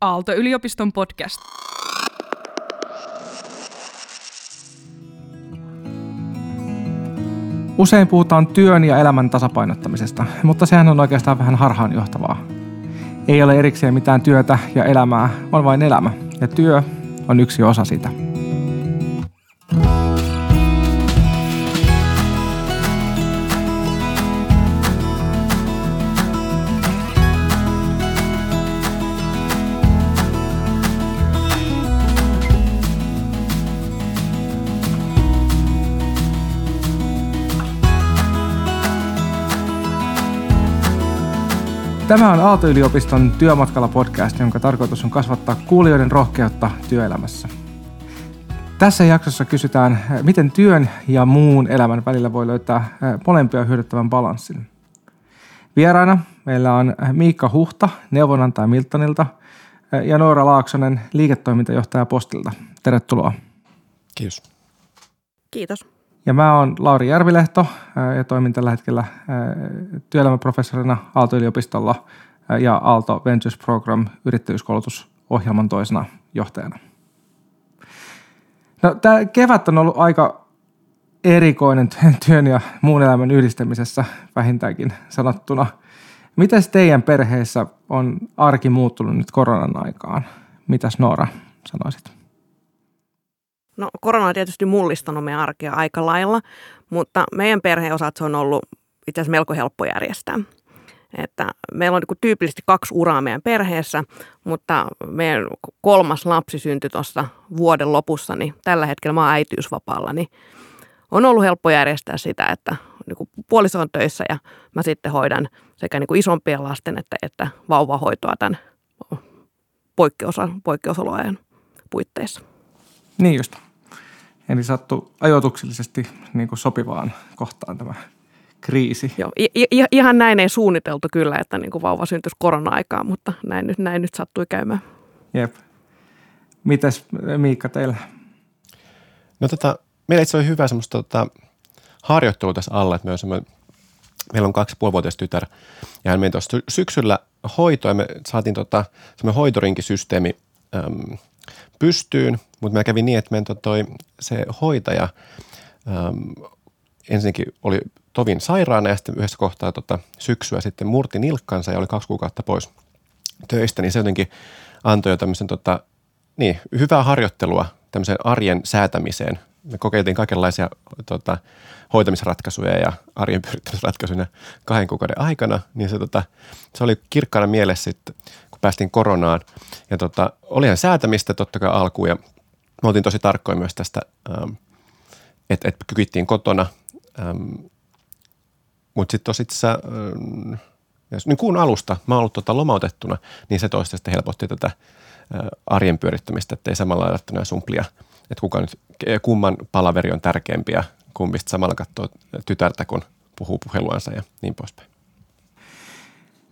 Aalto-yliopiston podcast. Usein puhutaan työn ja elämän tasapainottamisesta, mutta sehän on oikeastaan vähän harhaanjohtavaa. Ei ole erikseen mitään työtä ja elämää, on vain elämä, ja työ on yksi osa sitä. Tämä on Aalto-yliopiston Työmatkalla podcast, jonka tarkoitus on kasvattaa kuulijoiden rohkeutta työelämässä. Tässä jaksossa kysytään, miten työn ja muun elämän välillä voi löytää molempia hyödyttävän balanssin. Vieraana meillä on Miikka Huhta neuvonantaja Miltonilta ja Noora Laaksonen liiketoimintajohtaja Postilta. Tervetuloa. Kiitos. Kiitos. Ja mä oon Lauri Järvilehto ja toimin tällä hetkellä työelämäprofessorina Aalto-yliopistolla ja Aalto Ventures Program yrittäjyyskoulutusohjelman toisena johtajana. No, tämä kevät on ollut aika erikoinen työn ja muun elämän yhdistämisessä vähintäänkin sanottuna. Miten teidän perheessä on arki muuttunut nyt koronan aikaan? Mitäs Noora sanoisit? No korona on tietysti mullistanut meidän arkea aika lailla, mutta meidän perheen osat se on ollut itse asiassa melko helppo järjestää. Että meillä on niin tyypillisesti kaksi uraa meidän perheessä, mutta meidän kolmas lapsi syntyi tuossa vuoden lopussa, niin tällä hetkellä mä oon äitiysvapaalla, niin on ollut helppo järjestää sitä, että niin kuin puoliso on töissä ja mä sitten hoidan sekä niin kuin isompien lasten että, että vauvahoitoa tämän poikkeusa, poikkeusoloajan puitteissa. Niin just. Eli sattu ajoituksellisesti niin kuin sopivaan kohtaan tämä kriisi. Joo, i- i- ihan näin ei suunniteltu kyllä, että niin kuin vauva syntyisi korona-aikaan, mutta näin nyt, näin nyt sattui käymään. Jep. Mitäs Miikka teillä? No tota, meillä itse oli hyvä semmoista tota, harjoittelua tässä alla, että me meillä on kaksi puolivuotias tytär ja hän meni tuossa syksyllä hoitoa ja me saatiin tota, semmoinen hoitorinkisysteemi äm, pystyyn, mutta mä kävin niin, että meidän toi, se hoitaja äm, ensinnäkin oli tovin sairaana ja sitten yhdessä kohtaa tota, syksyä sitten murti nilkkansa ja oli kaksi kuukautta pois töistä, niin se jotenkin antoi jo tämmöisen tota, niin, hyvää harjoittelua tämmöiseen arjen säätämiseen. Me kokeiltiin kaikenlaisia tota, hoitamisratkaisuja ja arjen pyrittämisratkaisuja kahden kuukauden aikana, niin se, tota, se oli kirkkaana mielessä sitten, kun päästiin koronaan. Ja tota, olihan säätämistä totta kai alkuun ja me oltiin tosi tarkkoja myös tästä, ähm, että et kykittiin kotona. Ähm, Mutta sitten tosiaan ähm, niin kuun alusta mä oon ollut tota lomautettuna, niin se toista sitten helpotti tätä äh, arjen pyörittämistä, että ei samalla lailla sumplia, että kuka nyt, kumman palaveri on tärkeämpi ja kumbista samalla katsoo tytärtä, kun puhuu puheluansa ja niin poispäin.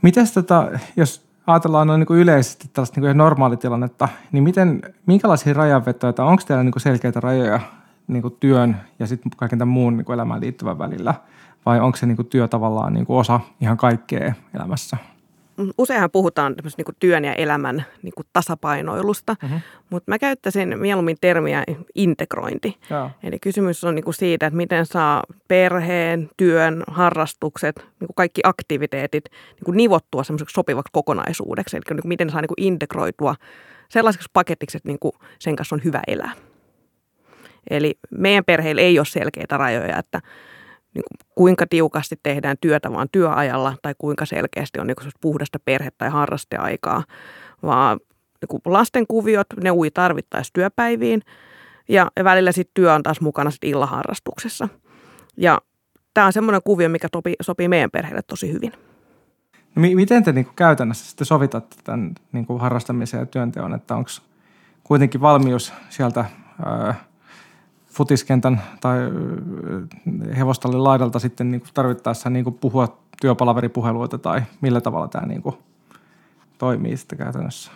Mitäs tota, jos ajatellaan noin niin yleisesti tällaista niin kuin normaalitilannetta, niin miten, minkälaisia rajanvetoja, tai onko teillä niin selkeitä rajoja niin kuin työn ja sitten kaiken tämän muun niin kuin elämään liittyvän välillä? Vai onko se niin kuin työ tavallaan niin kuin osa ihan kaikkea elämässä? Useinhan puhutaan niin kuin työn ja elämän niin kuin tasapainoilusta, mm-hmm. mutta mä käyttäisin mieluummin termiä integrointi. Joo. Eli kysymys on niin kuin siitä, että miten saa perheen, työn, harrastukset, niin kuin kaikki aktiviteetit niin kuin nivottua semmoiseksi sopivaksi kokonaisuudeksi. Eli niin kuin miten saa niin kuin integroitua sellaiseksi paketiksi, että niin kuin sen kanssa on hyvä elää. Eli meidän perheillä ei ole selkeitä rajoja, että niin kuin, kuinka tiukasti tehdään työtä vaan työajalla tai kuinka selkeästi on niin kuin puhdasta perhe- tai harrasteaikaa, vaan niin kuin lasten kuviot, ne ui tarvittaisiin työpäiviin ja, välillä sitten työ on taas mukana sitten illaharrastuksessa. Ja tämä on semmoinen kuvio, mikä topi, sopii meidän perheelle tosi hyvin. No, miten te niin kuin käytännössä sitten sovitatte tämän niin kuin harrastamisen ja työnteon, että onko kuitenkin valmius sieltä ää, futiskentän tai hevostallin laidalta sitten niin tarvittaessa niin puhua työpalaveripuheluita tai millä tavalla tämä niin toimii sitten käytännössä?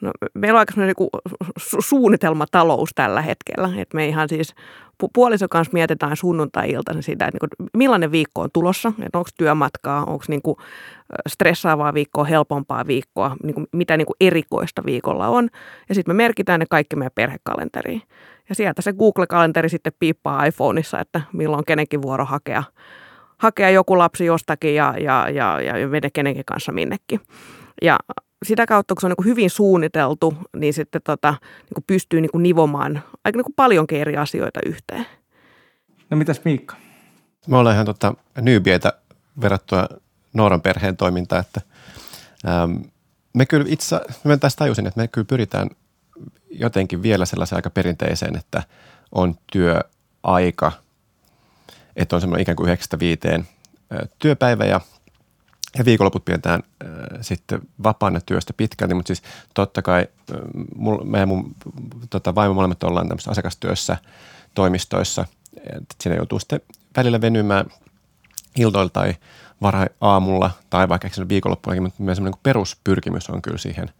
No, meillä on aika niin su- suunnitelmatalous tällä hetkellä. Et me ihan siis puolison kanssa mietitään sunnuntai-iltana sitä, että niin millainen viikko on tulossa, että onko työmatkaa, onko niin kuin stressaavaa viikkoa, helpompaa viikkoa, niin kuin, mitä niin kuin erikoista viikolla on. Ja sitten me merkitään ne kaikki meidän perhekalenteriin. Ja sieltä se Google-kalenteri sitten piippaa iPhoneissa, että milloin kenenkin vuoro hakea, hakea joku lapsi jostakin ja, ja, ja, ja mene kenenkin kanssa minnekin. Ja sitä kautta, kun se on niin hyvin suunniteltu, niin sitten tota, niin kuin pystyy niin kuin nivomaan aika niin kuin paljonkin eri asioita yhteen. No mitäs Miikka? Me ollaan ihan tota, nyybiitä verrattuna Nooran perheen toimintaan, että ähm, me kyllä itse, mä tässä tajusin, että me kyllä pyritään jotenkin vielä sellaiseen aika perinteiseen, että on työaika, että on semmoinen ikään kuin 9-5 työpäivä ja ja viikonloput pidetään äh, sitten vapaana työstä pitkälti, mutta siis totta kai äh, mul, mä ja mun tota, vaimo molemmat ollaan tämmöisessä asiakastyössä toimistoissa. Et siinä joutuu sitten välillä venymään iltoilla tai varhain aamulla tai vaikka viikonloppunakin, mutta myös semmoinen peruspyrkimys on kyllä siihen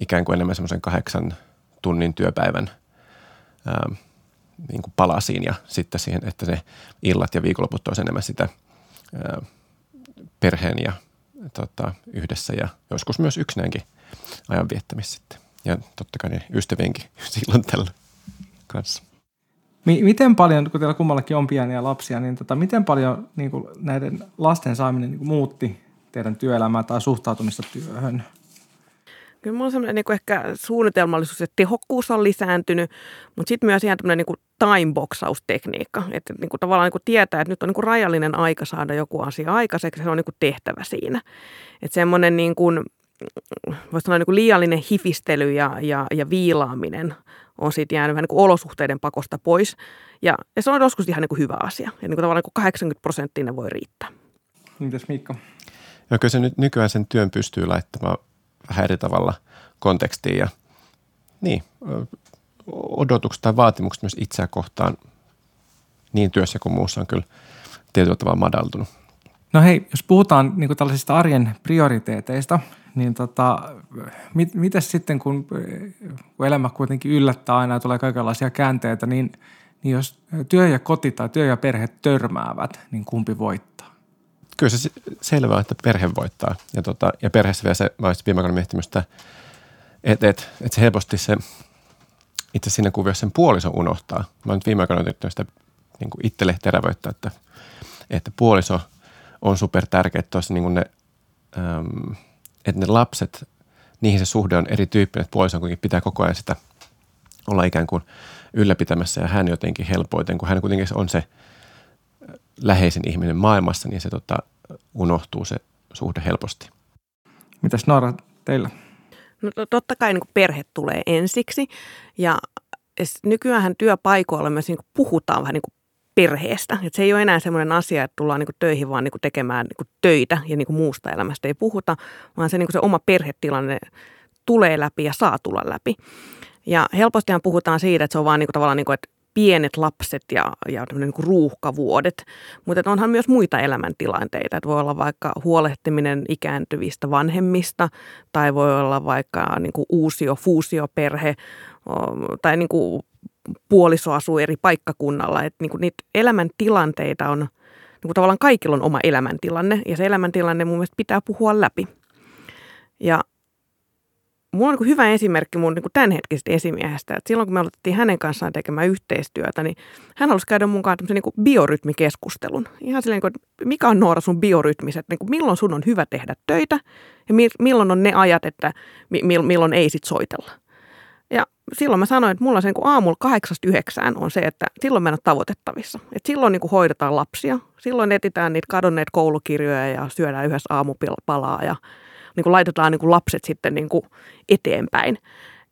ikään kuin enemmän semmoisen kahdeksan tunnin työpäivän ää, niin kuin palasiin ja sitten siihen, että se illat ja viikonloput olisi enemmän sitä ää, perheen ja tota, yhdessä ja joskus myös yksinäänkin ajan viettämistä sitten. Ja totta kai ne ystävienkin silloin tällä kanssa. Miten paljon, kun teillä kummallakin on pieniä lapsia, niin tota, miten paljon niin kuin näiden lasten saaminen niin kuin muutti teidän työelämää tai suhtautumista työhön? Kyllä mulla on semmoinen niin ehkä suunnitelmallisuus ja tehokkuus on lisääntynyt, mutta sitten myös ihan tämmöinen niin timeboxaustekniikka, että niin kuin tavallaan niin kuin tietää, että nyt on niin kuin rajallinen aika saada joku asia aikaiseksi ja se on niin kuin tehtävä siinä. Että semmoinen niin kuin, voisi sanoa niin kuin liiallinen hifistely ja, ja, ja viilaaminen on sitten jäänyt vähän niin kuin olosuhteiden pakosta pois. Ja, ja se on joskus ihan niin kuin hyvä asia. Ja niin kuin tavallaan niin kuin 80 prosenttia ne voi riittää. Mitäs Mikko? Joo, kyllä se nyt nykyään sen työn pystyy laittamaan vähän eri tavalla kontekstiin ja niin, odotukset tai vaatimukset myös itseä kohtaan niin työssä kuin muussa on kyllä tietyllä tavalla madaltunut. No hei, jos puhutaan niin tällaisista arjen prioriteeteista, niin tota, mit, miten sitten, kun, kun elämä kuitenkin yllättää aina ja tulee kaikenlaisia käänteitä, niin, niin jos työ ja koti tai työ ja perhe törmäävät, niin kumpi voittaa? Kyllä se selvää, että perhe voittaa. Ja, tota, ja perheessä vielä se, mä viime aikoina miettinyt että et, et se helposti se, itse siinä kuviossa sen puoliso unohtaa. Mä nyt viime aikoina yrittänyt sitä niin kuin itselle terävöittää, että, että puoliso on super tärkeä, että, niin ne, äm, että ne lapset, niihin se suhde on erityyppinen, että puoliso kuitenkin pitää koko ajan sitä olla ikään kuin ylläpitämässä ja hän jotenkin helpoiten, kun hän kuitenkin on se läheisin ihminen maailmassa, niin se tota, unohtuu se suhde helposti. Mitäs Noora teillä? No totta kai niin perhe tulee ensiksi ja nykyään työpaikoilla myös niin puhutaan vähän niin kuin perheestä. Et se ei ole enää semmoinen asia, että tullaan niin töihin vaan niin tekemään niin töitä ja niin muusta elämästä ei puhuta, vaan se, niin se oma perhetilanne tulee läpi ja saa tulla läpi. Ja helpostihan puhutaan siitä, että se on vaan niin kuin, tavallaan niin kuin, että pienet lapset ja, ja niin kuin ruuhkavuodet, mutta onhan myös muita elämäntilanteita. Että voi olla vaikka huolehtiminen ikääntyvistä vanhemmista tai voi olla vaikka niin kuin uusio, fuusioperhe tai niin kuin puoliso asuu eri paikkakunnalla. Että niin kuin niitä elämäntilanteita on, niin kuin tavallaan kaikilla on oma elämäntilanne ja se elämäntilanne mun mielestä pitää puhua läpi. Ja mulla on niin hyvä esimerkki mun niin tämänhetkisestä esimiehestä. Että silloin kun me aloitettiin hänen kanssaan tekemään yhteistyötä, niin hän halusi käydä mukaan tämmöisen niin biorytmikeskustelun. Ihan silleen, niin että mikä on Noora sun biorytmiset, niin kuin milloin sun on hyvä tehdä töitä ja milloin on ne ajat, että milloin ei sit soitella. Ja silloin mä sanoin, että mulla se niin aamulla kahdeksasta yhdeksään on se, että silloin mennä tavoitettavissa. Että silloin niin kuin hoidetaan lapsia, silloin etitään niitä kadonneet koulukirjoja ja syödään yhdessä aamupalaa ja niin kuin laitetaan niin kuin lapset sitten niin kuin eteenpäin.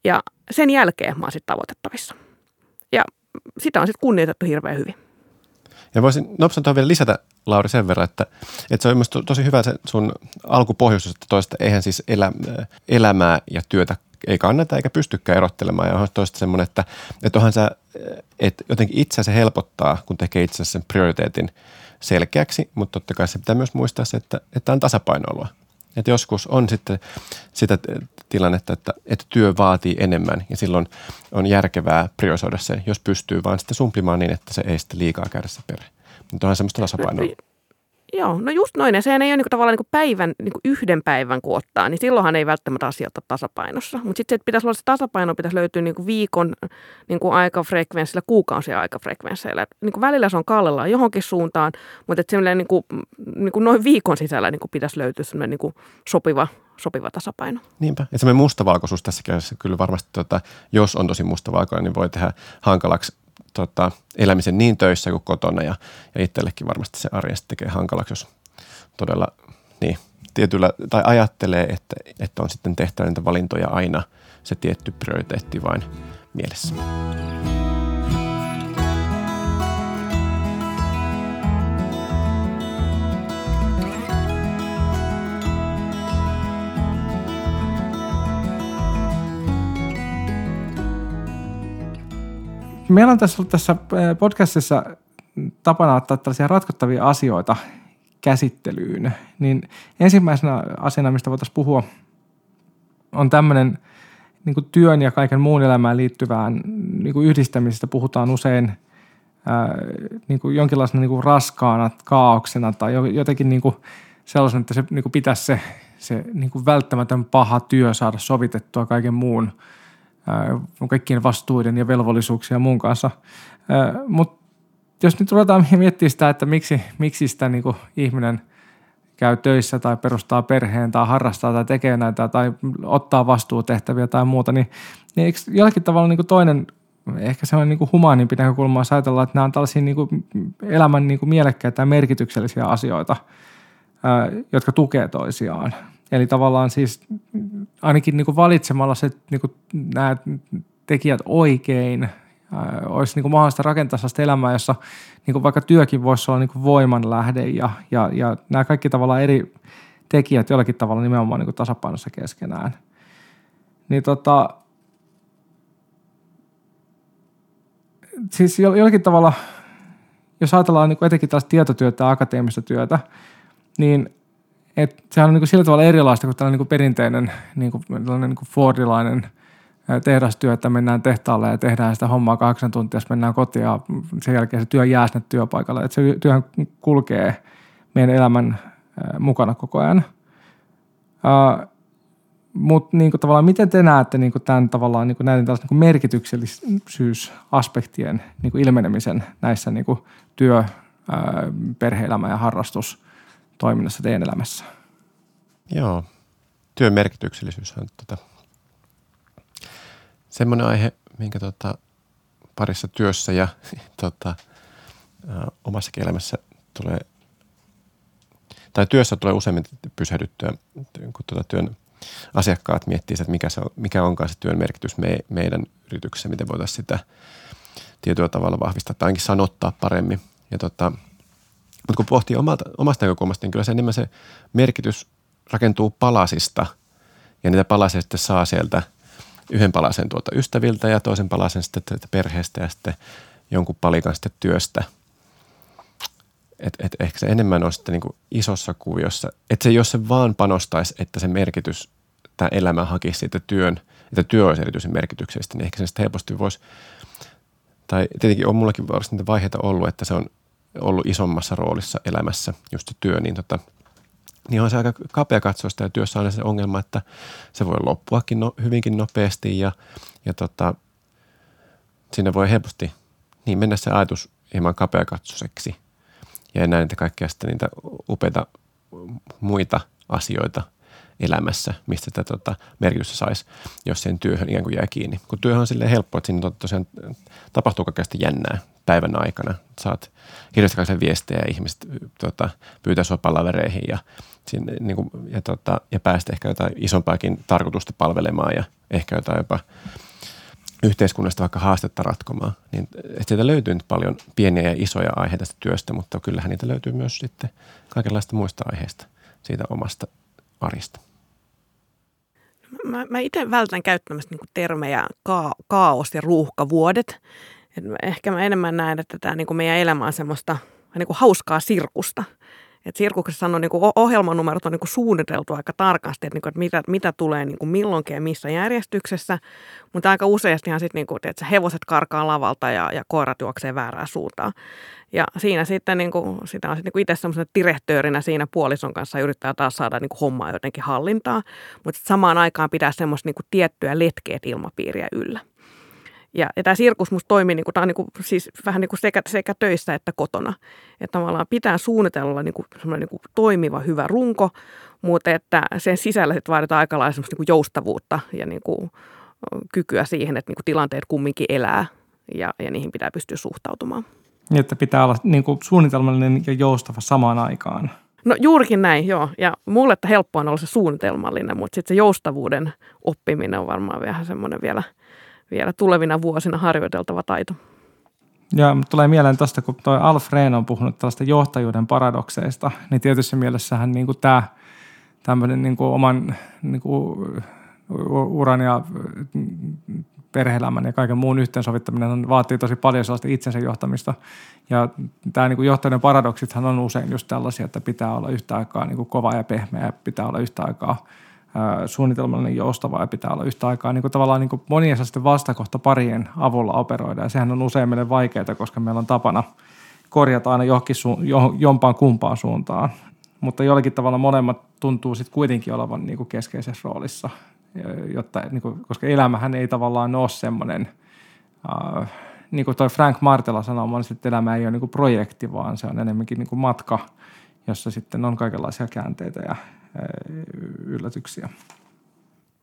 Ja sen jälkeen mä oon sitten tavoitettavissa. Ja sitä on sitten kunnioitettu hirveän hyvin. Ja voisin nopsaan vielä lisätä, Lauri, sen verran, että, että se on myös tosi hyvä se sun alkupohjuus, että toista eihän siis elä, elämää ja työtä ei kannata eikä pystykään erottelemaan. Ja on toista semmoinen, että, että onhan sä, että jotenkin itse se helpottaa, kun tekee itse sen prioriteetin selkeäksi, mutta totta kai se pitää myös muistaa se, että, että on tasapainoilua. Että joskus on sitten sitä tilannetta, että, että työ vaatii enemmän ja silloin on järkevää priorisoida se, jos pystyy vaan sitten sumplimaan niin, että se ei sitten liikaa käydä se perhe. Mutta onhan semmoista tasapainoa. Joo, no just noin. Ja sehän ei ole niin kuin, tavallaan niin kuin päivän, niin kuin yhden päivän kun ottaa, niin silloinhan ei välttämättä asiat ole tasapainossa. Mutta sitten se, pitäisi olla se tasapaino, pitäisi löytyä niin kuin viikon niin kuin aikafrekvenssillä, kuukausien aikafrekvensseillä. Niin kuin välillä se on kallellaan johonkin suuntaan, mutta että niin kuin, niin kuin noin viikon sisällä niin kuin pitäisi löytyä sellainen niin kuin sopiva, sopiva tasapaino. Niinpä. Ja semmoinen mustavalkoisuus tässä kädessä kyllä varmasti, tota, jos on tosi mustavalkoinen, niin voi tehdä hankalaksi tota, elämisen niin töissä kuin kotona ja, ja itsellekin varmasti se arjesta tekee hankalaksi, jos todella niin, tietyllä, tai ajattelee, että, että on sitten tehtävä niitä valintoja aina se tietty prioriteetti vain mielessä. Meillä on tässä tässä podcastissa tapana ottaa tällaisia ratkottavia asioita käsittelyyn. Niin ensimmäisenä asiana, mistä voitaisiin puhua, on tämmöinen niin kuin työn ja kaiken muun elämään liittyvään niin kuin yhdistämisestä puhutaan usein ää, niin kuin jonkinlaisena niin kuin raskaana kaauksena tai jotenkin niin kuin sellaisen, että se niin kuin pitäisi se, se niin kuin välttämätön paha työ saada sovitettua kaiken muun – kaikkien vastuuden ja velvollisuuksia muun kanssa. Mutta jos nyt ruvetaan miettimään sitä, että miksi, miksi sitä niin kuin ihminen käy töissä tai perustaa perheen tai harrastaa tai tekee näitä tai ottaa vastuutehtäviä tai muuta, niin, niin eikö jollakin tavalla niin kuin toinen ehkä se on niin kuin humaanimpi näkökulma, jos ajatellaan, että nämä on tällaisia niin kuin elämän niin kuin mielekkäitä ja merkityksellisiä asioita, jotka tukee toisiaan. Eli tavallaan siis ainakin niin kuin valitsemalla se, niin kuin nämä tekijät oikein, ää, olisi niin kuin mahdollista rakentaa sellaista elämää, jossa niin kuin vaikka työkin voisi olla niin kuin voimanlähde ja, ja, ja nämä kaikki tavallaan eri tekijät jollakin tavalla nimenomaan niin kuin tasapainossa keskenään. Niin tota, siis jollakin tavalla, jos ajatellaan niin kuin etenkin tällaista tietotyötä ja akateemista työtä, niin et sehän on niin kuin sillä tavalla erilaista kuin tällainen niin kuin perinteinen niin kuin, niin kuin Fordilainen tehdastyö, että mennään tehtaalle ja tehdään sitä hommaa kahdeksan tuntia, mennään kotiin ja sen jälkeen se työ jää sinne työpaikalle. Et se työhän kulkee meidän elämän mukana koko ajan. Mutta niin tavallaan miten te näette niin kuin tämän tavallaan niin kuin näiden niin merkityksellisyysaspektien niin kuin ilmenemisen näissä niin kuin työ, perhe-elämä ja harrastus toiminnassa teidän elämässä? Joo, työn merkityksellisyys on tota, semmoinen aihe, minkä tota, parissa työssä ja tota, ä, omassakin elämässä tulee, tai työssä tulee useimmin pysähdyttyä, kun tota työn asiakkaat miettii, että mikä, se on, mikä onkaan se työn merkitys me, meidän yrityksessä, miten voitaisiin sitä tietyllä tavalla vahvistaa tai ainakin sanottaa paremmin. Ja tota, mutta kun pohtii omalta, omasta näkökulmasta, niin kyllä se enemmän se merkitys rakentuu palasista ja niitä palasia sitten saa sieltä yhden palasen tuolta ystäviltä ja toisen palasen sitten perheestä ja sitten jonkun palikan sitten työstä. Et, et ehkä se enemmän on sitten niin kuin isossa kuviossa, että se jos se vaan panostaisi, että se merkitys, tämä elämä hakisi siitä työn, että työ olisi erityisen merkityksellistä, niin ehkä se sitten helposti voisi, tai tietenkin on mullakin varsin niitä vaiheita ollut, että se on ollut isommassa roolissa elämässä, just se työ, niin, tota, niin on se aika kapea katsoista ja työssä on se ongelma, että se voi loppuakin no, hyvinkin nopeasti ja, ja tota, siinä voi helposti niin mennä se ajatus hieman kapeakatsoiseksi ja enää niitä kaikkea sitten niitä upeita muita asioita elämässä, mistä sitä tota, merkitystä saisi, jos sen työhön ikään kuin jää kiinni. Kun työhön on silleen helppo, että siinä tosiaan tapahtuu kaikesta jännää päivän aikana. Saat hirveästi viestejä ja ihmiset tota, pyytää sinua palavereihin ja, sinne, niin kuin, ja, tota, ja päästä ehkä jotain isompaakin tarkoitusta palvelemaan ja ehkä jotain jopa yhteiskunnasta vaikka haastetta ratkomaan. Niin, että sieltä löytyy nyt paljon pieniä ja isoja aiheita tästä työstä, mutta kyllähän niitä löytyy myös sitten kaikenlaista muista aiheista siitä omasta arjesta. Mä, mä itse vältän käyttämästä niin termejä ka- kaos ja ruuhkavuodet. Et ehkä mä enemmän näen, että tämä niin meidän elämä on semmoista niin hauskaa sirkusta. Et sirkuksessa on niin kuin ohjelmanumerot on niin kuin suunniteltu aika tarkasti, että, niin kuin, että mitä, mitä tulee niin kuin milloinkin ja missä järjestyksessä. Mutta aika useastihan sitten niin kuin, että hevoset karkaa lavalta ja, ja koirat juoksee väärää suuntaan. Ja siinä sitten niin kuin, sitä on sitten niin itse semmoisena direktöörinä siinä puolison kanssa yrittää taas saada niin kuin hommaa jotenkin hallintaa. Mutta samaan aikaan pitää semmoista niin kuin tiettyä letkeet ilmapiiriä yllä. Ja, ja tämä sirkus musta toimii, niin kuin, tämä on niin kuin, siis vähän niin kuin sekä, sekä töissä että kotona. Että tavallaan pitää suunnitella niin kuin, niin kuin toimiva, hyvä runko, mutta että sen sisällä sitten vaaditaan aika lailla niin kuin joustavuutta ja niin kuin, kykyä siihen, että niin kuin tilanteet kumminkin elää ja, ja niihin pitää pystyä suhtautumaan. Niin, että pitää olla niin kuin suunnitelmallinen ja joustava samaan aikaan. No juurikin näin, joo. Ja mulle että helppo on olla se suunnitelmallinen, mutta sitten se joustavuuden oppiminen on varmaan vähän semmoinen vielä – vielä tulevina vuosina harjoiteltava taito. Ja tulee mieleen tuosta, kun tuo Alf Rehn on puhunut tällaista johtajuuden paradokseista, niin tietysti mielessähän niin tämä tämmöinen niin kuin oman niin kuin uran ja perheelämän ja kaiken muun yhteensovittaminen on, vaatii tosi paljon sellaista itsensä johtamista. Ja tämä niin kuin johtajuuden paradoksithan on usein just tällaisia, että pitää olla yhtä aikaa niin kuin kova ja pehmeä ja pitää olla yhtä aikaa – suunnitelmallinen joustava ja pitää olla yhtä aikaa niin kuin tavallaan niin monien vastakohta parien avulla operoida. Ja sehän on usein meille vaikeaa, koska meillä on tapana korjata aina johonkin su- jompaan kumpaan suuntaan. Mutta jollakin tavalla molemmat tuntuu sitten kuitenkin olevan niin kuin keskeisessä roolissa, jotta, niin kuin, koska elämähän ei tavallaan ole semmoinen, äh, niin kuin toi Frank Martela sanoo, että elämä ei ole niin kuin projekti, vaan se on enemmänkin niin kuin matka, jossa sitten on kaikenlaisia käänteitä ja yllätyksiä.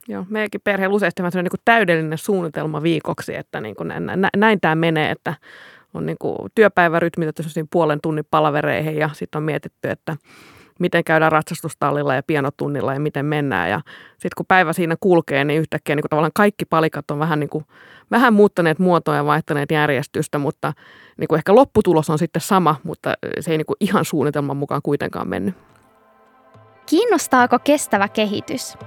Joo, meidänkin perheellä useasti on niin täydellinen suunnitelma viikoksi, että niin kuin näin, näin, näin tämä menee, että on niin kuin työpäivä rytmitetty puolen tunnin palavereihin ja sitten on mietitty, että miten käydään ratsastustallilla ja pianotunnilla ja miten mennään. Ja sitten kun päivä siinä kulkee, niin yhtäkkiä niin kuin tavallaan kaikki palikat on vähän, niin kuin, vähän muuttaneet muotoa ja vaihtaneet järjestystä, mutta niin kuin ehkä lopputulos on sitten sama, mutta se ei niin kuin ihan suunnitelman mukaan kuitenkaan mennyt. Kiinnostaako kestävä kehitys?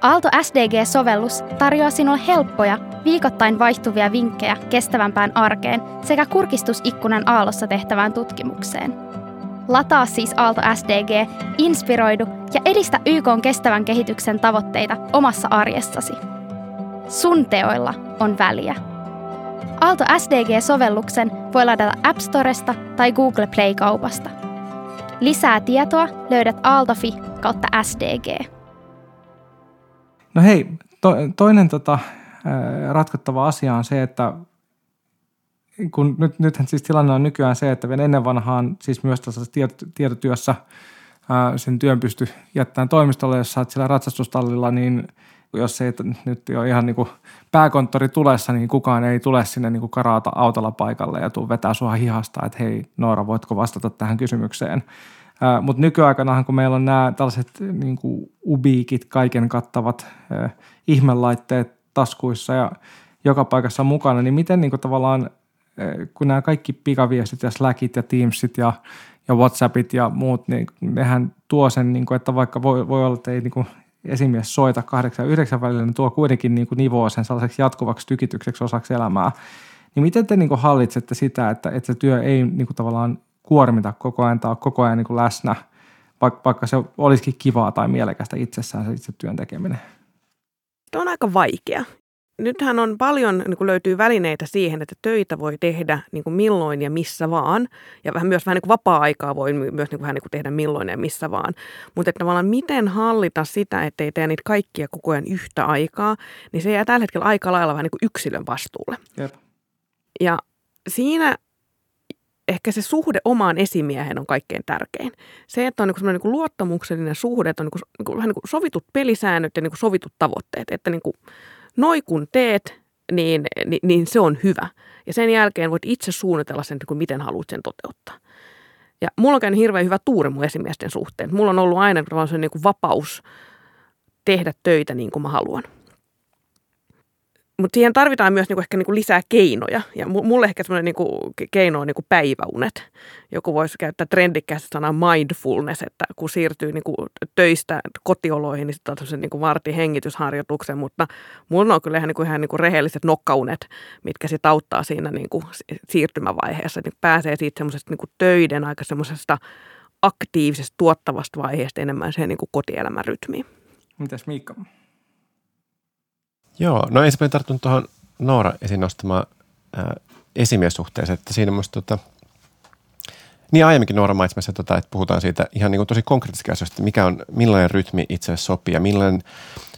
Aalto SDG-sovellus tarjoaa sinulle helppoja, viikoittain vaihtuvia vinkkejä kestävämpään arkeen sekä kurkistusikkunan Aallossa tehtävään tutkimukseen. Lataa siis Aalto SDG, inspiroidu ja edistä YK kestävän kehityksen tavoitteita omassa arjessasi. Sun teoilla on väliä. Aalto SDG-sovelluksen voi ladata App Storesta tai Google Play-kaupasta. Lisää tietoa löydät aaltofi kautta SDG. No hei, to, toinen tota, ratkottava asia on se, että kun nyt, nythän siis tilanne on nykyään se, että vielä ennen vanhaan siis myös tässä tietotyössä ää, sen työn pysty jättämään toimistolle, jos sä oot siellä ratsastustallilla, niin jos ei nyt ole ihan niin kuin pääkonttori tulessa, niin kukaan ei tule sinne niin kuin karaata autolla paikalle ja tuu vetää sua hihasta, että hei Noora, voitko vastata tähän kysymykseen. Mutta nykyaikanahan, kun meillä on nämä tällaiset niin kuin ubiikit, kaiken kattavat äh, ihmelaitteet taskuissa ja joka paikassa mukana, niin miten niin kuin tavallaan, kun nämä kaikki pikaviestit ja Slackit ja Teamsit ja, ja WhatsAppit ja muut, niin nehän tuo sen, niin kuin, että vaikka voi, voi olla, että ei niin kuin esimies soita 8 ja 9 välillä, niin tuo kuitenkin niin kuin nivoo sen sellaiseksi jatkuvaksi tykitykseksi osaksi elämää. Niin miten te niin kuin hallitsette sitä, että, että se työ ei niin kuin tavallaan kuormita koko ajan tai koko ajan niin kuin läsnä, vaikka, vaikka se olisikin kivaa tai mielekästä itsessään se itse työn tekeminen? Se on aika vaikea. Nythän on paljon, niin kuin löytyy välineitä siihen, että töitä voi tehdä niin kuin milloin ja missä vaan. Ja vähän myös vähän niin kuin vapaa-aikaa voi myös niin kuin, vähän niin kuin tehdä milloin ja missä vaan. Mutta että tavallaan miten hallita sitä, ettei tee niitä kaikkia koko ajan yhtä aikaa, niin se jää tällä hetkellä aika lailla vähän niin kuin yksilön vastuulle. Jep. Ja siinä ehkä se suhde omaan esimiehen on kaikkein tärkein. Se, että on niin kuin niin luottamuksellinen suhde, että on niin kuin, niin kuin, vähän niin kuin sovitut pelisäännöt ja niin kuin sovitut tavoitteet. Että niin kuin, noi kun teet, niin, niin, niin se on hyvä. Ja sen jälkeen voit itse suunnitella sen, kuin miten haluat sen toteuttaa. Ja mulla on käynyt hirveän hyvä tuuri mun esimiesten suhteen. Mulla on ollut aina se niin kuin vapaus tehdä töitä niin kuin mä haluan. Mutta siihen tarvitaan myös niinku ehkä niinku lisää keinoja. Ja mulle ehkä semmoinen niinku keino on niinku päiväunet. Joku voisi käyttää trendikkäästi sanaa mindfulness, että kun siirtyy niinku töistä kotioloihin, niin sitten on niinku vartin hengitysharjoituksen. Mutta mulla on kyllä ihan, niinku, ihan niinku rehelliset nokkaunet, mitkä sitten auttaa siinä niinku siirtymävaiheessa. Niin pääsee siitä semmoisesta niinku töiden aika semmoisesta aktiivisesta tuottavasta vaiheesta enemmän siihen niin kuin kotielämän rytmiin. Mitäs Miikka? Joo, no ensin tarttunut tuohon Noora esiin nostamaan äh, esimiessuhteeseen, että siinä musta tota, niin aiemminkin Noora mainitsi tota, että puhutaan siitä ihan niin kuin tosi konkreettisesti asioista, että mikä on, millainen rytmi itse sopii ja millainen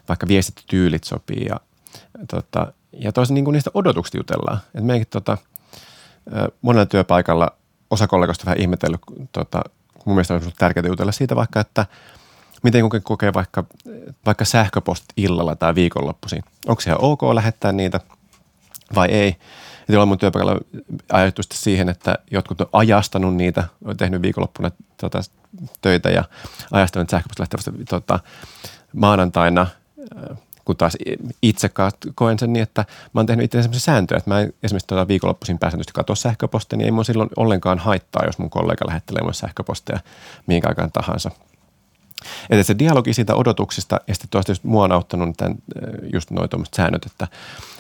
vaikka viestityylit sopii ja, tota, ja toisin niin kuin niistä odotuksista jutellaan. Että meidänkin tota, monella työpaikalla osa kollegoista vähän ihmetellyt, tota, mun mielestä on tärkeää jutella siitä vaikka, että miten kukin kokee vaikka, vaikka sähköpostit illalla tai viikonloppuisin. Onko ihan ok lähettää niitä vai ei? Ja on mun työpaikalla ajatus siihen, että jotkut on ajastanut niitä, on tehnyt viikonloppuna tota, töitä ja ajastanut sähköpostit tota, maanantaina – kun taas itse koen sen niin, että mä oon tehnyt itse sellaisen sääntöjä, että mä en esimerkiksi tuota viikonloppuisin pääsääntöisesti katsoa sähköpostia, niin ei mun silloin ollenkaan haittaa, jos mun kollega lähettelee mulle sähköposteja mihinkä aikaan tahansa. Että se dialogi siitä odotuksista, ja sitten tuosta just mua on auttanut tämän, just noin säännöt, että,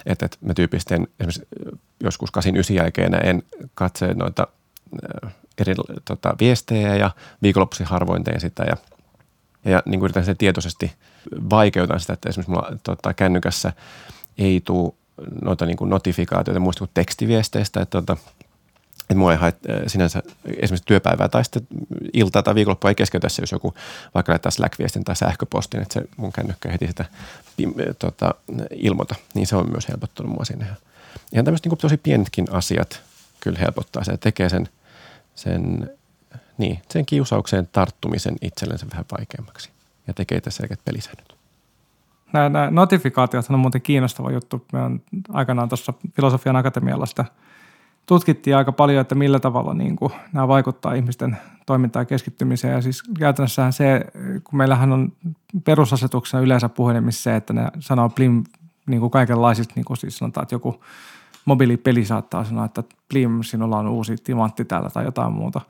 että, että mä tyypillisesti en, esimerkiksi joskus 89 jälkeen en katse noita eri tota, viestejä ja viikonloppuisin harvoin teen sitä. Ja, ja niin kuin yritän sen tietoisesti – vaikeutan sitä, että esimerkiksi mulla tota, kännykässä ei tule noita niin kuin notifikaatioita muista kuin tekstiviesteistä, että, tota, että mua ei hae sinänsä esimerkiksi työpäivää tai sitten iltaa tai viikonloppua ei keskeytä se, jos joku vaikka laittaa Slack-viestin tai sähköpostin, että se mun kännykkä heti sitä tota, ilmoita, niin se on myös helpottanut mua sinne. Ihan tämmöiset niin tosi pienetkin asiat kyllä helpottaa se, tekee sen, sen, niin, sen kiusaukseen tarttumisen itsellensä vähän vaikeammaksi ja tekee tässä selkeät pelisäännöt. Nämä, nämä notifikaatiot on muuten kiinnostava juttu. Me on aikanaan tuossa Filosofian akatemialla sitä tutkittiin aika paljon, että millä tavalla niin kuin, nämä vaikuttaa ihmisten toimintaan ja keskittymiseen. Ja siis käytännössähän se, kun meillähän on perusasetuksena yleensä puhelimissa se, että ne sanoo plim niin kuin kaikenlaisista, niin kuin siis sanotaan, että joku mobiilipeli saattaa sanoa, että plim, sinulla on uusi timantti täällä tai jotain muuta.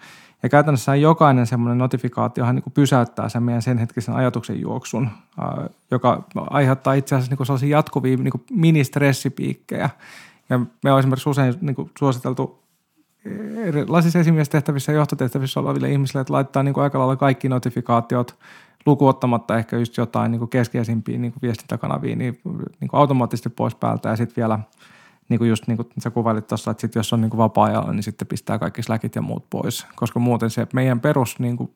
Ja käytännössä jokainen semmoinen notifikaatiohan niin kuin pysäyttää sen meidän sen hetkisen ajatuksen juoksun, joka aiheuttaa itse asiassa niin kuin sellaisia jatkuvia niin kuin ministressipiikkejä. Ja me on esimerkiksi usein niin kuin suositeltu erilaisissa esimiestehtävissä ja johtotehtävissä oleville ihmisille, että laittaa niin kuin aika lailla kaikki notifikaatiot lukuottamatta ehkä just jotain niin kuin keskeisimpiä niin kuin viestintäkanaviin niin, niin kuin automaattisesti pois päältä. Ja sitten vielä – niin kuin just niin kuin sä kuvailit tuossa, että sit jos on niin kuin vapaa-ajalla, niin sitten pistää kaikki Slackit ja muut pois, koska muuten se meidän perus niin kuin,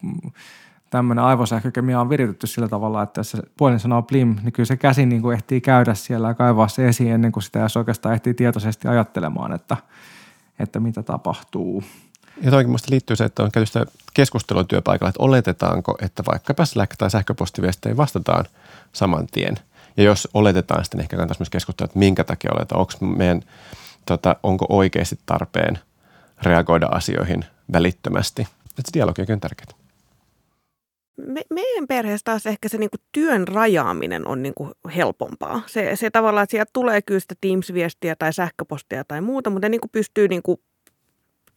tämmöinen aivosähkökemia on viritetty sillä tavalla, että jos se puolin sanoo plim, niin kyllä se käsi niin kuin ehtii käydä siellä ja kaivaa se esiin ennen kuin sitä, jos oikeastaan ehtii tietoisesti ajattelemaan, että, että mitä tapahtuu. Ja toikin minusta liittyy se, että on käyty sitä keskustelua työpaikalla, että oletetaanko, että vaikkapa Slack tai sähköpostiviesteihin vastataan saman tien – ja jos oletetaan, sitten ehkä kannattaisi myös keskustella, että minkä takia oletetaan, onko, meidän, tota, onko oikeasti tarpeen reagoida asioihin välittömästi. Että se dialogi on tärkeää. Me, meidän perheessä taas ehkä se niinku työn rajaaminen on niinku helpompaa. Se, se tavallaan, että sieltä tulee kyllä sitä Teams-viestiä tai sähköpostia tai muuta, mutta ne niinku pystyy niinku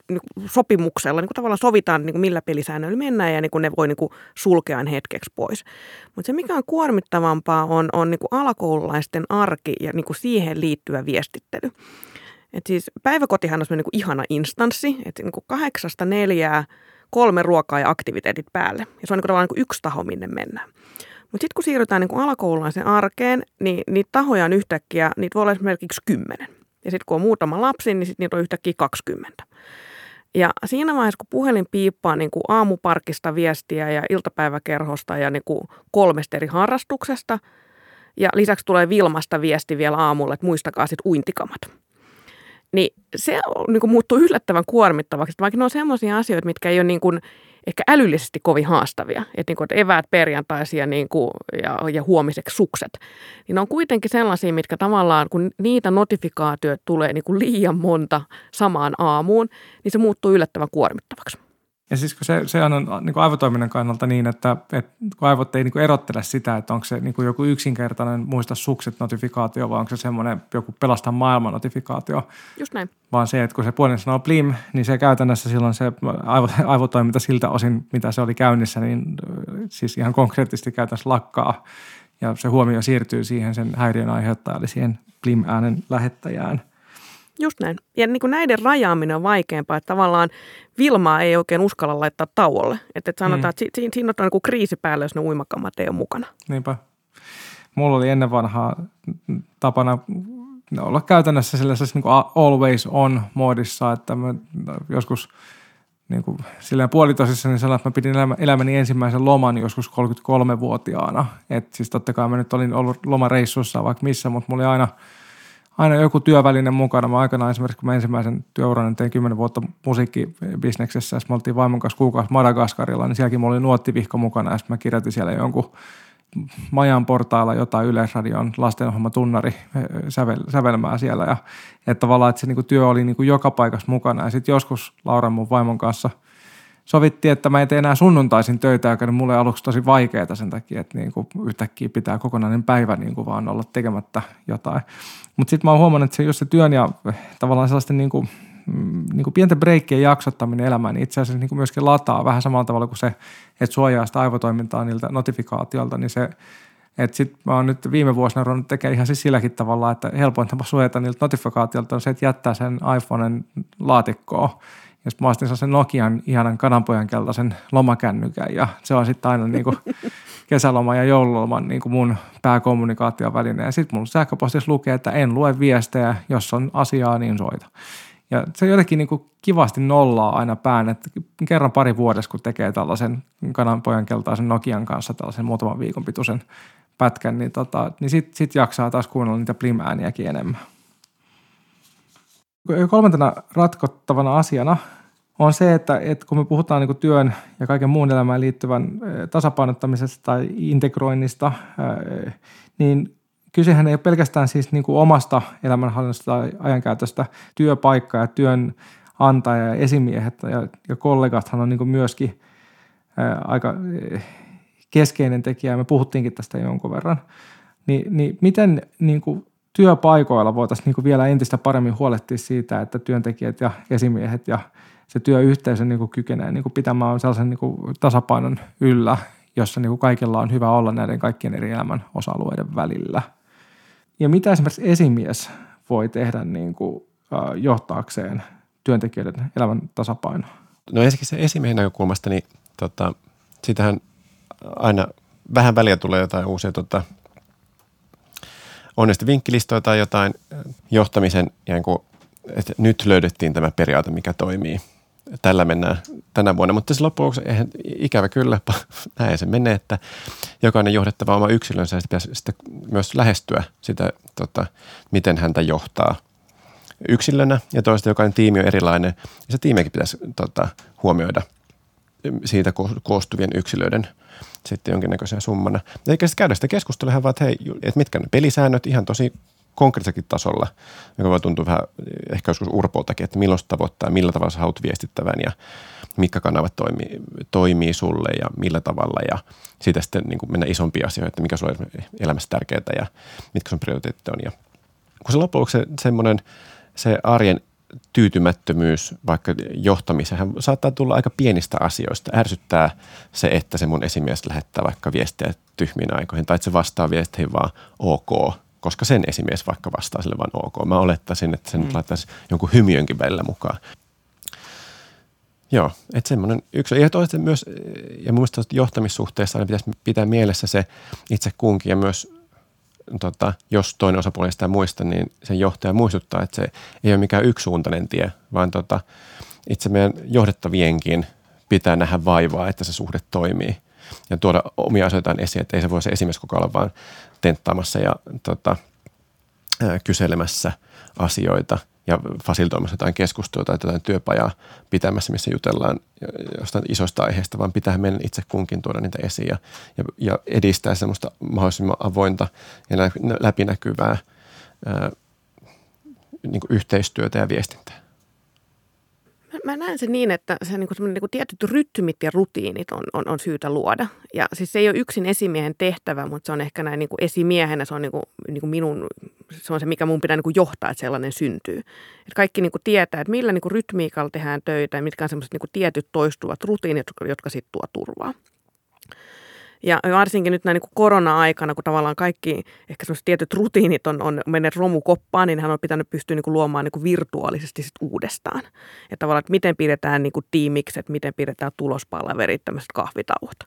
niin sopimuksella, niin kuin tavallaan sovitaan, niin kuin millä pelisäännöillä mennään ja niin kuin ne voi niin kuin sulkea hetkeksi pois. Mutta se, mikä on kuormittavampaa, on, on niin kuin alakoululaisten arki ja niin kuin siihen liittyvä viestittely. Et siis päiväkotihan on niin kuin ihana instanssi, että niin kuin kahdeksasta neljää kolme ruokaa ja aktiviteetit päälle. Ja se on niin kuin tavallaan niin kuin yksi taho, minne mennään. Mutta sitten kun siirrytään niin alakoululaisen arkeen, niin niitä tahoja on yhtäkkiä, niitä voi olla esimerkiksi kymmenen. Ja sitten kun on muutama lapsi, niin sitten niitä on yhtäkkiä 20. Ja siinä vaiheessa, kun puhelin piippaa niin kuin aamuparkista viestiä ja iltapäiväkerhosta ja niin kuin kolmesta eri harrastuksesta, ja lisäksi tulee Vilmasta viesti vielä aamulla, että muistakaa sitten uintikamat. Niin se niin kuin muuttuu yllättävän kuormittavaksi, vaikka ne on sellaisia asioita, mitkä ei ole niin kuin ehkä älyllisesti kovin haastavia, että, niin kuin, että eväät perjantaisia niin kuin, ja, ja huomiseksi sukset, niin ne on kuitenkin sellaisia, mitkä tavallaan, kun niitä notifikaatioita tulee niin kuin liian monta samaan aamuun, niin se muuttuu yllättävän kuormittavaksi. Ja siis kun se, se on niin kuin aivotoiminnan kannalta niin, että, että kun aivot ei niin kuin erottele sitä, että onko se niin kuin joku yksinkertainen muista sukset notifikaatio vai onko se semmoinen joku pelastaa maailman notifikaatio. Just näin. Vaan se, että kun se puolin sanoo blim, niin se käytännössä silloin se aivo, aivotoiminta siltä osin, mitä se oli käynnissä, niin siis ihan konkreettisesti käytännössä lakkaa. Ja se huomio siirtyy siihen sen häiriön aiheuttajalle, siihen blim-äänen lähettäjään. Just näin. Ja niin kuin näiden rajaaminen on vaikeampaa, että tavallaan Vilmaa ei oikein uskalla laittaa tauolle. Että, että sanotaan, mm. että siinä, siinä on niin kriisi päällä, jos ne uimakammat ei ole mukana. Niinpä. Mulla oli ennen vanhaa tapana olla käytännössä sellaisessa niin kuin always on moodissa, että mä joskus niin kuin silleen puolitosissa niin sanoin, että mä pidin elämäni ensimmäisen loman joskus 33-vuotiaana. Et siis totta kai mä nyt olin ollut lomareissussa vaikka missä, mutta mulla oli aina, aina joku työvälinen mukana. Mä aikanaan esimerkiksi, kun mä ensimmäisen työuran tein 10 vuotta musiikkibisneksessä, ja me oltiin vaimon kanssa kuukausi Madagaskarilla, niin sielläkin mulla oli nuottivihko mukana, ja sitten mä kirjoitin siellä jonkun Majan portailla jotain Yleisradion lastenohjelma tunnari sävel, sävelmää siellä. Ja, että tavallaan, että se niin työ oli niin kuin joka paikassa mukana. Ja sitten joskus Lauran mun vaimon kanssa sovittiin, että mä en tee enää sunnuntaisin töitä, joka oli mulle aluksi tosi vaikeaa sen takia, että niin kuin yhtäkkiä pitää kokonainen päivä niin kuin vaan olla tekemättä jotain. Mutta sitten mä oon huomannut, että se, jos se työn ja tavallaan sellaisten niin kuin Mm, niin kuin pienten breikkien jaksottaminen elämään niin itse asiassa niin kuin myöskin lataa vähän samalla tavalla kuin se, että suojaa sitä aivotoimintaa niiltä notifikaatiolta, niin se, että sitten mä oon nyt viime vuosina ruvennut tekemään ihan siis silläkin tavalla, että helpoin tapa suojata niiltä notifikaatiolta on se, että jättää sen iPhoneen laatikkoon. Ja sitten mä ostin sen Nokian ihanan kananpojan keltaisen lomakännykän ja se on sitten aina niin kuin kesäloma ja joululoman niin kuin mun pääkommunikaatioväline. Ja sitten mun sähköpostissa lukee, että en lue viestejä, jos on asiaa, niin soita. Ja se jotenkin niin kuin kivasti nollaa aina pään, että kerran pari vuodessa, kun tekee tällaisen kananpojan keltaisen Nokian kanssa tällaisen muutaman viikon pituisen pätkän, niin, tota, niin sitten sit jaksaa taas kuunnella niitä plim-ääniäkin enemmän. Kolmantena ratkottavana asiana on se, että, että kun me puhutaan niin työn ja kaiken muun elämään liittyvän tasapainottamisesta tai integroinnista, niin kysehän ei ole pelkästään siis niin omasta elämänhallinnasta tai ajankäytöstä. Työpaikka ja työn antaja ja esimiehet ja, ja kollegathan on niin myöskin aika keskeinen tekijä. Me puhuttiinkin tästä jonkun verran. Ni, niin miten niin kuin työpaikoilla voitaisiin niin vielä entistä paremmin huolehtia siitä, että työntekijät ja esimiehet ja se työyhteisö niin kuin kykenee niin kuin pitämään sellaisen niin kuin tasapainon yllä, jossa niin kuin kaikilla on hyvä olla näiden kaikkien eri elämän osa-alueiden välillä – ja mitä esimerkiksi esimies voi tehdä niin kuin, johtaakseen työntekijöiden elämän tasapainoa? No ensinnäkin se esimiehen näkökulmasta, niin tota, sitähän aina vähän väliä tulee jotain uusia tota, onnesti vinkkilistoja tai jotain johtamisen, että nyt löydettiin tämä periaate, mikä toimii – tällä mennään tänä vuonna. Mutta se loppujen lopuksi eihän, ikävä kyllä, näin se menee, että jokainen johdettava oma yksilönsä ja pitäisi sitten myös lähestyä sitä, tota, miten häntä johtaa yksilönä ja toista jokainen tiimi on erilainen ja se tiimikin pitäisi tota, huomioida siitä koostuvien yksilöiden sitten jonkinnäköisenä summana. Eikä sitten käydä sitä keskustelua, vaan että hei, että mitkä ne pelisäännöt ihan tosi konkreettisellakin tasolla, joka voi tuntua vähän ehkä joskus urpoltakin, että milloin tavoittaa, millä tavalla sä haluat viestittävän ja mitkä kanavat toimii, toimii sulle ja millä tavalla ja siitä sitten niin kuin mennä isompiin asioihin, että mikä sulle elämässä tärkeää ja mitkä sun prioriteetit on. Ja kun se loppujen se semmoinen se arjen tyytymättömyys vaikka johtamiseen saattaa tulla aika pienistä asioista. Ärsyttää se, että se mun esimies lähettää vaikka viestejä tyhmiin aikoihin tai että se vastaa viesteihin vaan ok koska sen esimies vaikka vastaa sille vain ok. Mä olettaisin, että sen mm. laittaisi jonkun hymiönkin välillä mukaan. Joo, että semmoinen yksi. Ja toista myös, ja mun mielestä johtamissuhteessa aina pitäisi pitää mielessä se itse kunkin ja myös tota, jos toinen osapuoli sitä muista, niin sen johtaja muistuttaa, että se ei ole mikään yksisuuntainen tie, vaan tota, itse meidän johdettavienkin pitää nähdä vaivaa, että se suhde toimii ja tuoda omia asioitaan esiin, että ei se voi se esimies koko ajan vaan tenttaamassa ja tota, kyselemässä asioita ja fasilitoimassa jotain keskustelua tai jotain työpajaa pitämässä, missä jutellaan jostain isoista aiheista, vaan pitää meidän itse kunkin tuoda niitä esiin ja, ja, ja edistää semmoista mahdollisimman avointa ja läpinäkyvää ää, niin yhteistyötä ja viestintää. Mä näen sen niin, että se niin kuin niin kuin tietyt rytmit ja rutiinit on, on, on syytä luoda. Ja siis se ei ole yksin esimiehen tehtävä, mutta se on ehkä näin niin kuin esimiehenä, se on niin kuin, niin kuin minun, se on se, mikä mun pitää niin kuin johtaa, että sellainen syntyy. Että kaikki niin kuin tietää, että millä niin kuin rytmiikalla tehdään töitä ja mitkä on niin kuin tietyt toistuvat rutiinit, jotka, jotka sitten tuo turvaa. Ja varsinkin nyt näin niin kuin korona-aikana, kun tavallaan kaikki ehkä sellaiset tietyt rutiinit on, on menneet romukoppaan, niin hän on pitänyt pystyä niin kuin luomaan niin kuin virtuaalisesti sit uudestaan. Että tavallaan, että miten pidetään niin kuin tiimikset, miten pidetään tulospalaverit, tämmöiset kahvitauot.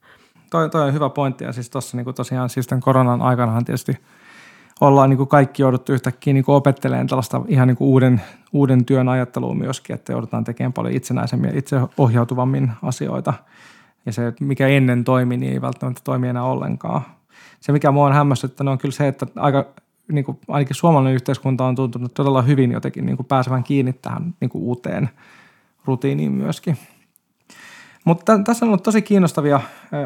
Toi, toi on hyvä pointti ja siis tuossa niin tosiaan siis tämän koronan aikanahan tietysti ollaan niin kuin kaikki jouduttu yhtäkkiä niin kuin opettelemaan tällaista ihan niin kuin uuden, uuden työn ajattelua myöskin, että joudutaan tekemään paljon itsenäisemmin ja itseohjautuvammin asioita – ja se, mikä ennen toimi, niin ei välttämättä toimi enää ollenkaan. Se, mikä mua on hämmästyttänyt, on kyllä se, että aika, niin kuin, ainakin suomalainen yhteiskunta on tuntunut todella hyvin jotenkin niin kuin pääsevän kiinni tähän niin kuin uuteen rutiiniin myöskin. Mutta tässä on ollut tosi kiinnostavia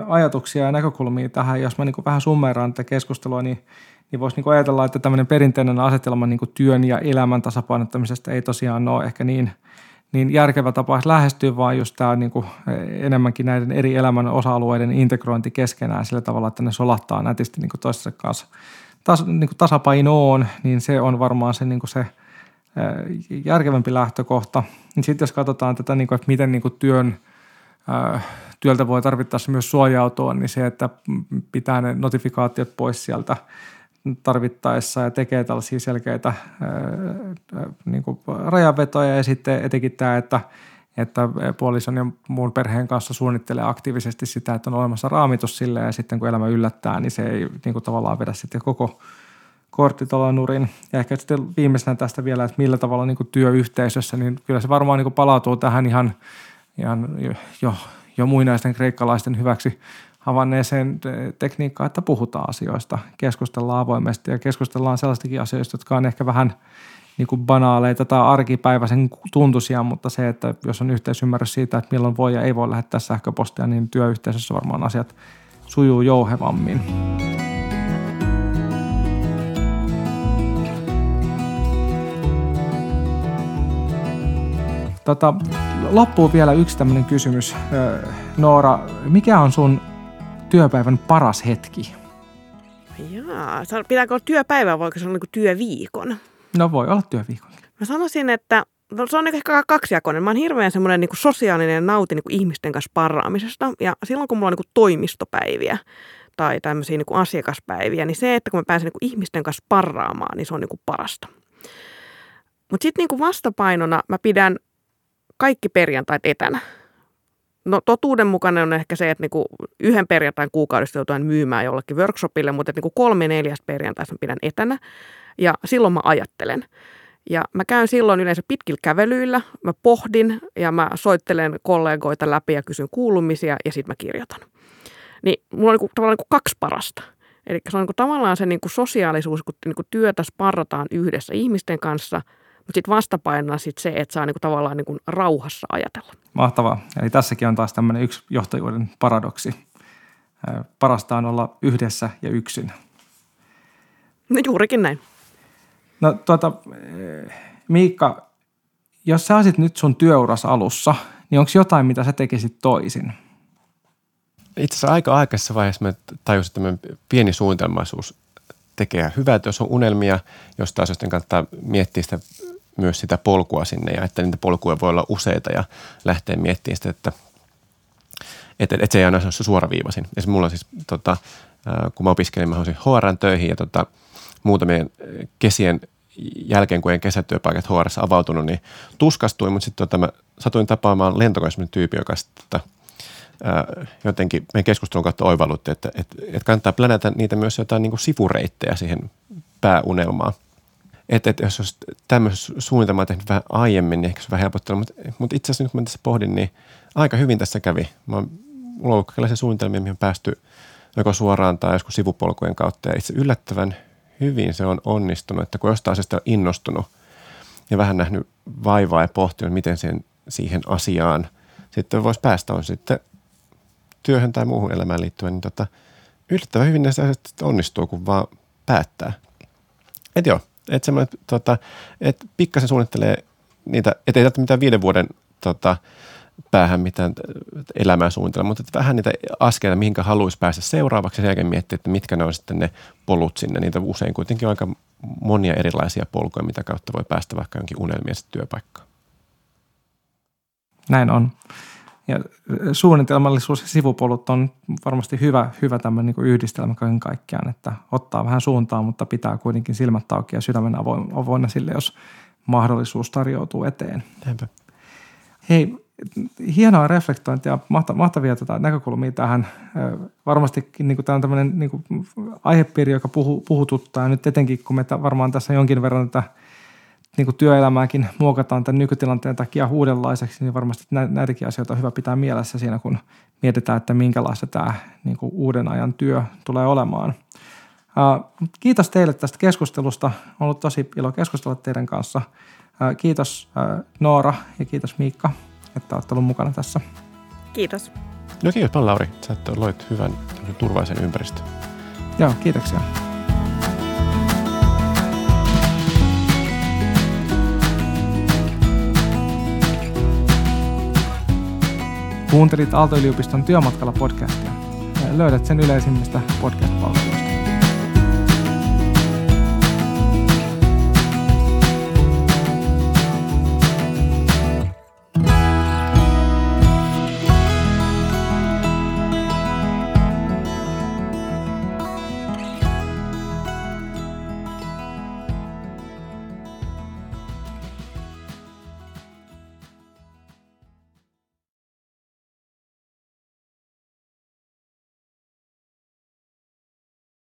ajatuksia ja näkökulmia tähän. Jos mä niin vähän summeeraan tätä keskustelua, niin, niin voisi niin ajatella, että tämmöinen perinteinen asetelma niin työn ja elämän tasapainottamisesta ei tosiaan ole ehkä niin – niin järkevä tapa lähestyä, vaan just tämä niin kuin enemmänkin näiden eri elämän osa-alueiden integrointi keskenään sillä tavalla, että ne solahtaa nätisti niin kuin toistensa kanssa tas, niin kuin tasapainoon, niin se on varmaan se, niin kuin se järkevämpi lähtökohta. Niin sitten jos katsotaan tätä, niin kuin, että miten niin kuin työn, työltä voi tarvittaessa myös suojautua, niin se, että pitää ne notifikaatiot pois sieltä tarvittaessa ja tekee tällaisia selkeitä niin kuin rajanvetoja ja sitten etenkin tämä, että, että puolison ja muun perheen kanssa suunnittelee aktiivisesti sitä, että on olemassa raamitus sille ja sitten kun elämä yllättää, niin se ei niin kuin tavallaan vedä sitten koko korttitaloa nurin. Ja ehkä sitten viimeisenä tästä vielä, että millä tavalla niin kuin työyhteisössä, niin kyllä se varmaan niin kuin palautuu tähän ihan, ihan jo, jo muinaisten kreikkalaisten hyväksi havainneeseen tekniikkaan, että puhutaan asioista, keskustellaan avoimesti ja keskustellaan sellaistakin asioista, jotka on ehkä vähän niin kuin banaaleita tai arkipäiväisen tuntuisia, mutta se, että jos on yhteisymmärrys siitä, että milloin voi ja ei voi lähettää sähköpostia, niin työyhteisössä varmaan asiat sujuu jouhevammin. Tota, loppuun vielä yksi tämmöinen kysymys. Noora, mikä on sun työpäivän paras hetki? Jaa, pitääkö olla työpäivä vai voiko se olla niin työviikon? No voi olla työviikon. Mä sanoisin, että no, se on ehkä kaksijakoinen. Mä oon hirveän semmoinen niin sosiaalinen nauti niin ihmisten kanssa parraamisesta. Ja silloin kun mulla on niin toimistopäiviä tai tämmöisiä niin asiakaspäiviä, niin se, että kun mä pääsen niin ihmisten kanssa parraamaan, niin se on niin parasta. Mutta sitten niin vastapainona mä pidän kaikki perjantait etänä. No totuuden mukana on ehkä se, että niinku yhden perjantain kuukaudesta joutuin myymään jollekin workshopille, mutta niinku kolme neljästä perjantaista pidän etänä ja silloin mä ajattelen. Ja mä käyn silloin yleensä pitkillä kävelyillä, mä pohdin ja mä soittelen kollegoita läpi ja kysyn kuulumisia ja sitten mä kirjoitan. Niin mulla on niinku, tavallaan niinku kaksi parasta. Eli se on niinku tavallaan se niinku sosiaalisuus, kun niinku työtä sparrataan yhdessä ihmisten kanssa – mutta sitten vastapainona sit se, että saa niinku tavallaan niinku rauhassa ajatella. Mahtavaa. Eli tässäkin on taas tämmöinen yksi johtajuuden paradoksi. Parasta on olla yhdessä ja yksin. No juurikin näin. No tuota, Miikka, jos sä olisit nyt sun työuras alussa, niin onko jotain, mitä sä tekisit toisin? Itse asiassa aika aikaisessa vaiheessa mä tajusin, että pieni suunnitelmaisuus tekee hyvää, että jos on unelmia jostain asioista, kannattaa miettiä sitä myös sitä polkua sinne ja että niitä polkuja voi olla useita ja lähteä miettimään sitä, että, että, että se ei aina ole suoraviivaisin. Esimerkiksi mulla siis, tota, kun mä opiskelin, mä olisin HRn töihin ja tota, muutamien kesien jälkeen, kun en kesätyöpaikat HR avautunut, niin tuskastuin, mutta sitten tota, mä satuin tapaamaan lentokoneessa tyyppi, joka tota, jotenkin meidän keskustelun kautta oivallutti, että, että, että kannattaa plänätä niitä myös jotain niin kuin sivureittejä siihen pääunelmaan – että, että jos olisi tämmöisen suunnitelmaa tehnyt vähän aiemmin, niin ehkä se vähän helpottanut. Mutta, mutta itse asiassa nyt kun mä tässä pohdin, niin aika hyvin tässä kävi. Mä mulla on ollut kaikenlaisia suunnitelmia, mihin on päästy joko suoraan tai joskus sivupolkujen kautta. Ja itse yllättävän hyvin se on onnistunut, että kun jostain asiasta on innostunut ja vähän nähnyt vaivaa ja pohtinut, miten sen, siihen asiaan sitten voisi päästä, on sitten työhön tai muuhun elämään liittyen, niin tota, yllättävän hyvin ne asiat onnistuu, kun vaan päättää. Et joo, että semmoinen, tota, että pikkasen suunnittelee niitä, ettei tarvitse mitään viiden vuoden tota, päähän mitään elämää suunnitella, mutta että vähän niitä askeleita, mihinkä haluaisi päästä seuraavaksi ja sen jälkeen miettiä, että mitkä ne on sitten ne polut sinne. Niitä usein kuitenkin on aika monia erilaisia polkuja, mitä kautta voi päästä vaikka jonkin unelmien työpaikkaan. Näin on. Ja suunnitelmallisuus ja sivupolut on varmasti hyvä, hyvä tämmöinen niin yhdistelmä kaiken kaikkiaan, että ottaa vähän suuntaa, mutta pitää kuitenkin silmät auki ja sydämen avoinna sille, jos mahdollisuus tarjoutuu eteen. Näinpä. Hei, hienoa reflektointia, mahtavia tota, näkökulmia tähän. Varmasti niin tämä on tämmöinen niin kuin, aihepiiri, joka puhu, puhututtaa nyt etenkin, kun me varmaan tässä jonkin verran tätä niin kuin työelämääkin muokataan tämän nykytilanteen takia uudenlaiseksi, niin varmasti näitäkin asioita on hyvä pitää mielessä siinä, kun mietitään, että minkälaista tämä niin kuin uuden ajan työ tulee olemaan. Kiitos teille tästä keskustelusta. On ollut tosi ilo keskustella teidän kanssa. Kiitos Noora ja kiitos Miikka että olet ollut mukana tässä. Kiitos. No kiitos paljon Lauri, sä loit hyvän turvallisen ympäristön. Joo, kiitoksia. Kuuntelit Aalto-yliopiston työmatkalla podcastia. Löydät sen yleisimmistä podcast-palveluista.